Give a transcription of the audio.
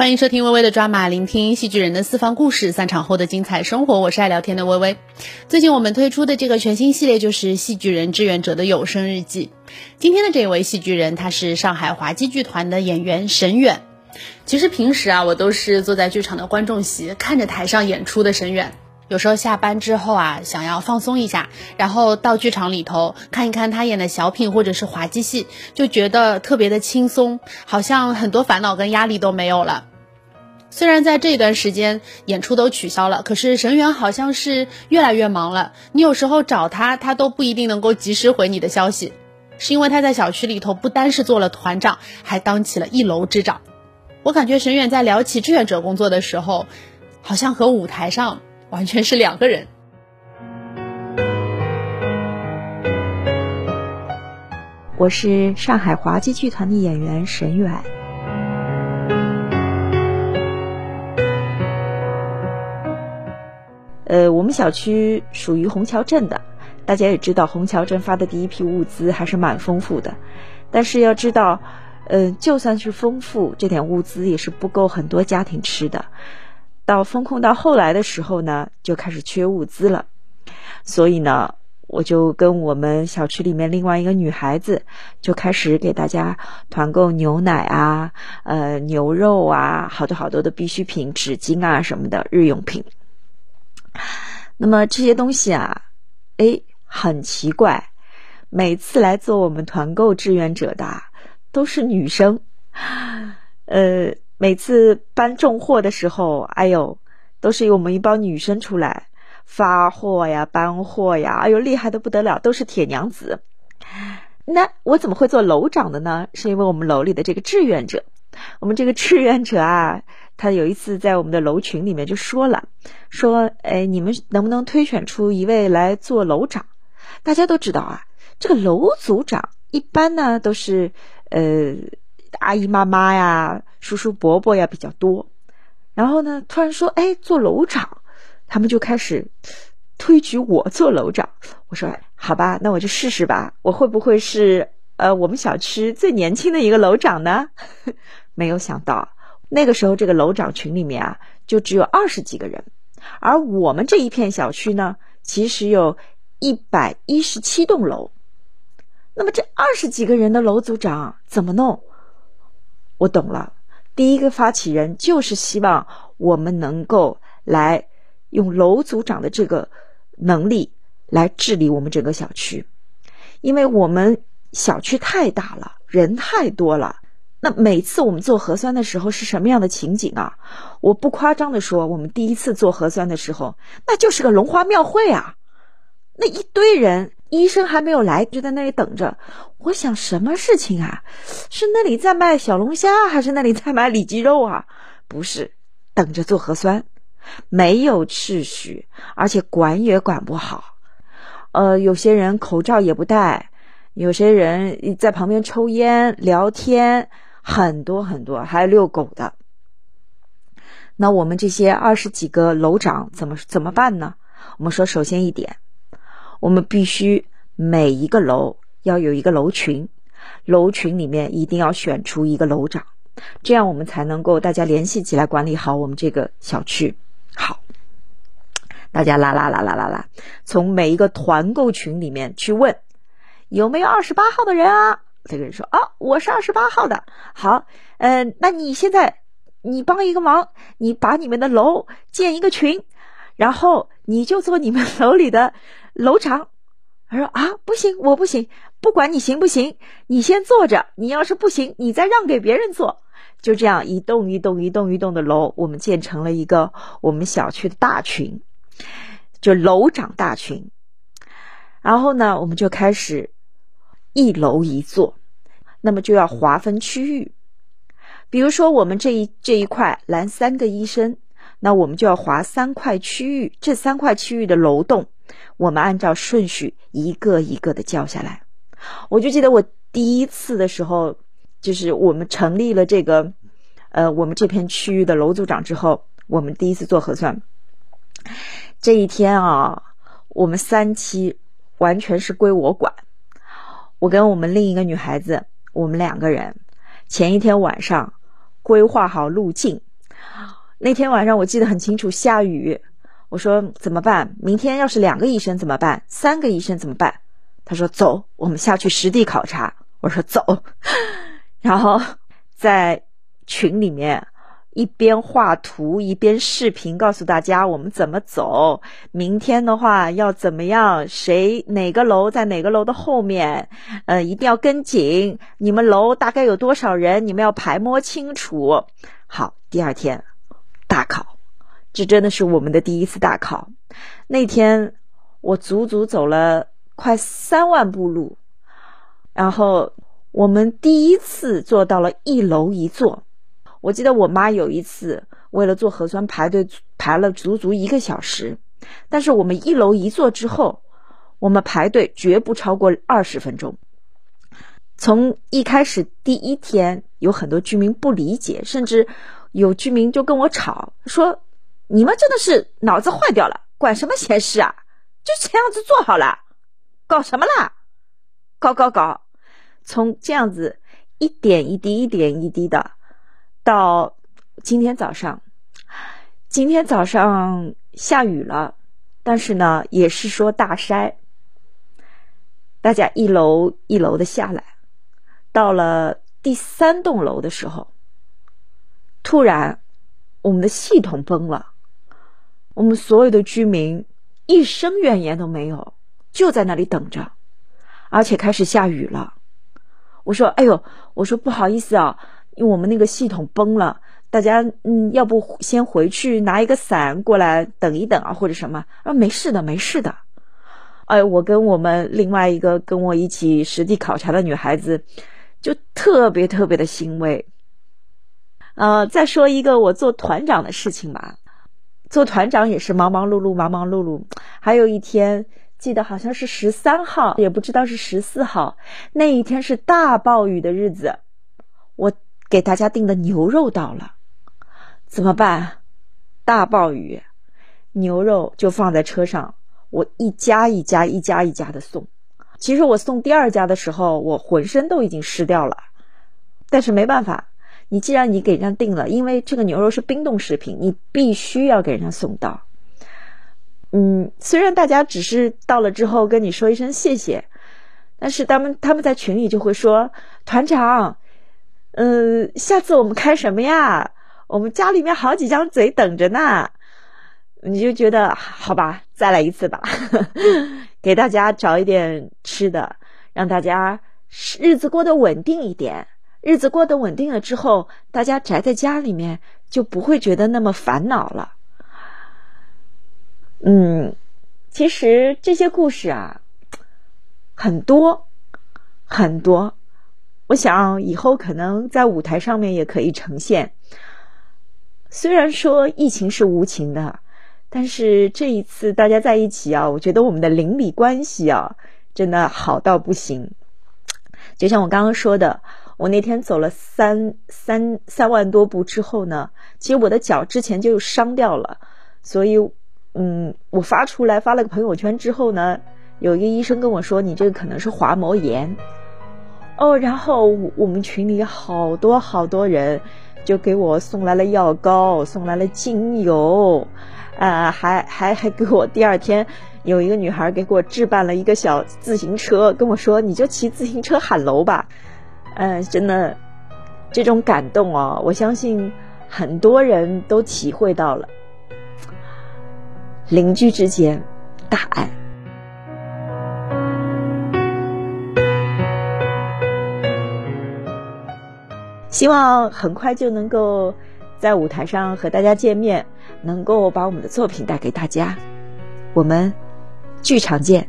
欢迎收听微微的抓马，聆听戏剧人的私房故事，散场后的精彩生活。我是爱聊天的微微。最近我们推出的这个全新系列就是戏剧人志愿者的有声日记。今天的这位戏剧人，他是上海滑稽剧团的演员沈远。其实平时啊，我都是坐在剧场的观众席，看着台上演出的沈远。有时候下班之后啊，想要放松一下，然后到剧场里头看一看他演的小品或者是滑稽戏，就觉得特别的轻松，好像很多烦恼跟压力都没有了。虽然在这段时间演出都取消了，可是神元好像是越来越忙了。你有时候找他，他都不一定能够及时回你的消息，是因为他在小区里头不单是做了团长，还当起了一楼之长。我感觉神远在聊起志愿者工作的时候，好像和舞台上完全是两个人。我是上海滑稽剧团的演员沈远。呃，我们小区属于虹桥镇的，大家也知道，虹桥镇发的第一批物资还是蛮丰富的。但是要知道，呃，就算是丰富，这点物资也是不够很多家庭吃的。到封控到后来的时候呢，就开始缺物资了。所以呢，我就跟我们小区里面另外一个女孩子，就开始给大家团购牛奶啊、呃牛肉啊，好多好多的必需品、纸巾啊什么的日用品。那么这些东西啊，哎，很奇怪，每次来做我们团购志愿者的都是女生，呃，每次搬重货的时候，哎呦，都是由我们一帮女生出来发货呀、搬货呀，哎呦，厉害的不得了，都是铁娘子。那我怎么会做楼长的呢？是因为我们楼里的这个志愿者，我们这个志愿者啊。他有一次在我们的楼群里面就说了，说，哎，你们能不能推选出一位来做楼长？大家都知道啊，这个楼组长一般呢都是，呃，阿姨妈妈呀、叔叔伯伯呀比较多。然后呢，突然说，哎，做楼长，他们就开始推举我做楼长。我说，好吧，那我就试试吧，我会不会是呃我们小区最年轻的一个楼长呢？没有想到。那个时候，这个楼长群里面啊，就只有二十几个人，而我们这一片小区呢，其实有一百一十七栋楼。那么这二十几个人的楼组长怎么弄？我懂了，第一个发起人就是希望我们能够来用楼组长的这个能力来治理我们整个小区，因为我们小区太大了，人太多了。那每次我们做核酸的时候是什么样的情景啊？我不夸张的说，我们第一次做核酸的时候，那就是个龙华庙会啊！那一堆人，医生还没有来，就在那里等着。我想什么事情啊？是那里在卖小龙虾，还是那里在卖里脊肉啊？不是，等着做核酸，没有秩序，而且管也管不好。呃，有些人口罩也不戴，有些人在旁边抽烟聊天。很多很多，还有遛狗的。那我们这些二十几个楼长怎么怎么办呢？我们说，首先一点，我们必须每一个楼要有一个楼群，楼群里面一定要选出一个楼长，这样我们才能够大家联系起来管理好我们这个小区。好，大家啦啦啦啦啦啦，从每一个团购群里面去问，有没有二十八号的人啊？这个人说：“啊，我是二十八号的。好，嗯，那你现在你帮一个忙，你把你们的楼建一个群，然后你就做你们楼里的楼长。”他说：“啊，不行，我不行，不管你行不行，你先坐着。你要是不行，你再让给别人做。就这样一栋一栋一栋一栋的楼，我们建成了一个我们小区的大群，就楼长大群。然后呢，我们就开始。”一楼一座，那么就要划分区域。比如说，我们这一这一块来三个医生，那我们就要划三块区域。这三块区域的楼栋，我们按照顺序一个一个的叫下来。我就记得我第一次的时候，就是我们成立了这个，呃，我们这片区域的楼组长之后，我们第一次做核酸。这一天啊，我们三期完全是归我管。我跟我们另一个女孩子，我们两个人前一天晚上规划好路径，那天晚上我记得很清楚，下雨。我说怎么办？明天要是两个医生怎么办？三个医生怎么办？他说走，我们下去实地考察。我说走，然后在群里面。一边画图一边视频，告诉大家我们怎么走。明天的话要怎么样？谁哪个楼在哪个楼的后面？呃，一定要跟紧。你们楼大概有多少人？你们要排摸清楚。好，第二天大考，这真的是我们的第一次大考。那天我足足走了快三万步路，然后我们第一次做到了一楼一座。我记得我妈有一次为了做核酸排队排了足足一个小时，但是我们一楼一坐之后，我们排队绝不超过二十分钟。从一开始第一天，有很多居民不理解，甚至有居民就跟我吵说：“你们真的是脑子坏掉了，管什么闲事啊？就这样子做好了，搞什么啦？搞搞搞！”从这样子一点一滴、一点一滴的。到今天早上，今天早上下雨了，但是呢，也是说大筛。大家一楼一楼的下来，到了第三栋楼的时候，突然我们的系统崩了，我们所有的居民一声怨言都没有，就在那里等着，而且开始下雨了。我说：“哎呦，我说不好意思啊。”因为我们那个系统崩了，大家嗯，要不先回去拿一个伞过来等一等啊，或者什么？啊，没事的，没事的。哎，我跟我们另外一个跟我一起实地考察的女孩子，就特别特别的欣慰。呃，再说一个我做团长的事情吧，做团长也是忙忙碌碌，忙忙碌碌。还有一天，记得好像是十三号，也不知道是十四号，那一天是大暴雨的日子，我。给大家订的牛肉到了，怎么办？大暴雨，牛肉就放在车上，我一家一家一家一家的送。其实我送第二家的时候，我浑身都已经湿掉了，但是没办法，你既然你给人家订了，因为这个牛肉是冰冻食品，你必须要给人家送到。嗯，虽然大家只是到了之后跟你说一声谢谢，但是他们他们在群里就会说团长。嗯，下次我们开什么呀？我们家里面好几张嘴等着呢。你就觉得好吧，再来一次吧，给大家找一点吃的，让大家日子过得稳定一点。日子过得稳定了之后，大家宅在家里面就不会觉得那么烦恼了。嗯，其实这些故事啊，很多很多。我想以后可能在舞台上面也可以呈现。虽然说疫情是无情的，但是这一次大家在一起啊，我觉得我们的邻里关系啊，真的好到不行。就像我刚刚说的，我那天走了三三三万多步之后呢，其实我的脚之前就伤掉了，所以嗯，我发出来发了个朋友圈之后呢，有一个医生跟我说，你这个可能是滑膜炎。哦，然后我们群里好多好多人就给我送来了药膏，送来了精油，啊，还还还给我第二天有一个女孩给我置办了一个小自行车，跟我说你就骑自行车喊楼吧，嗯，真的这种感动哦，我相信很多人都体会到了邻居之间大爱。希望很快就能够在舞台上和大家见面，能够把我们的作品带给大家。我们剧场见。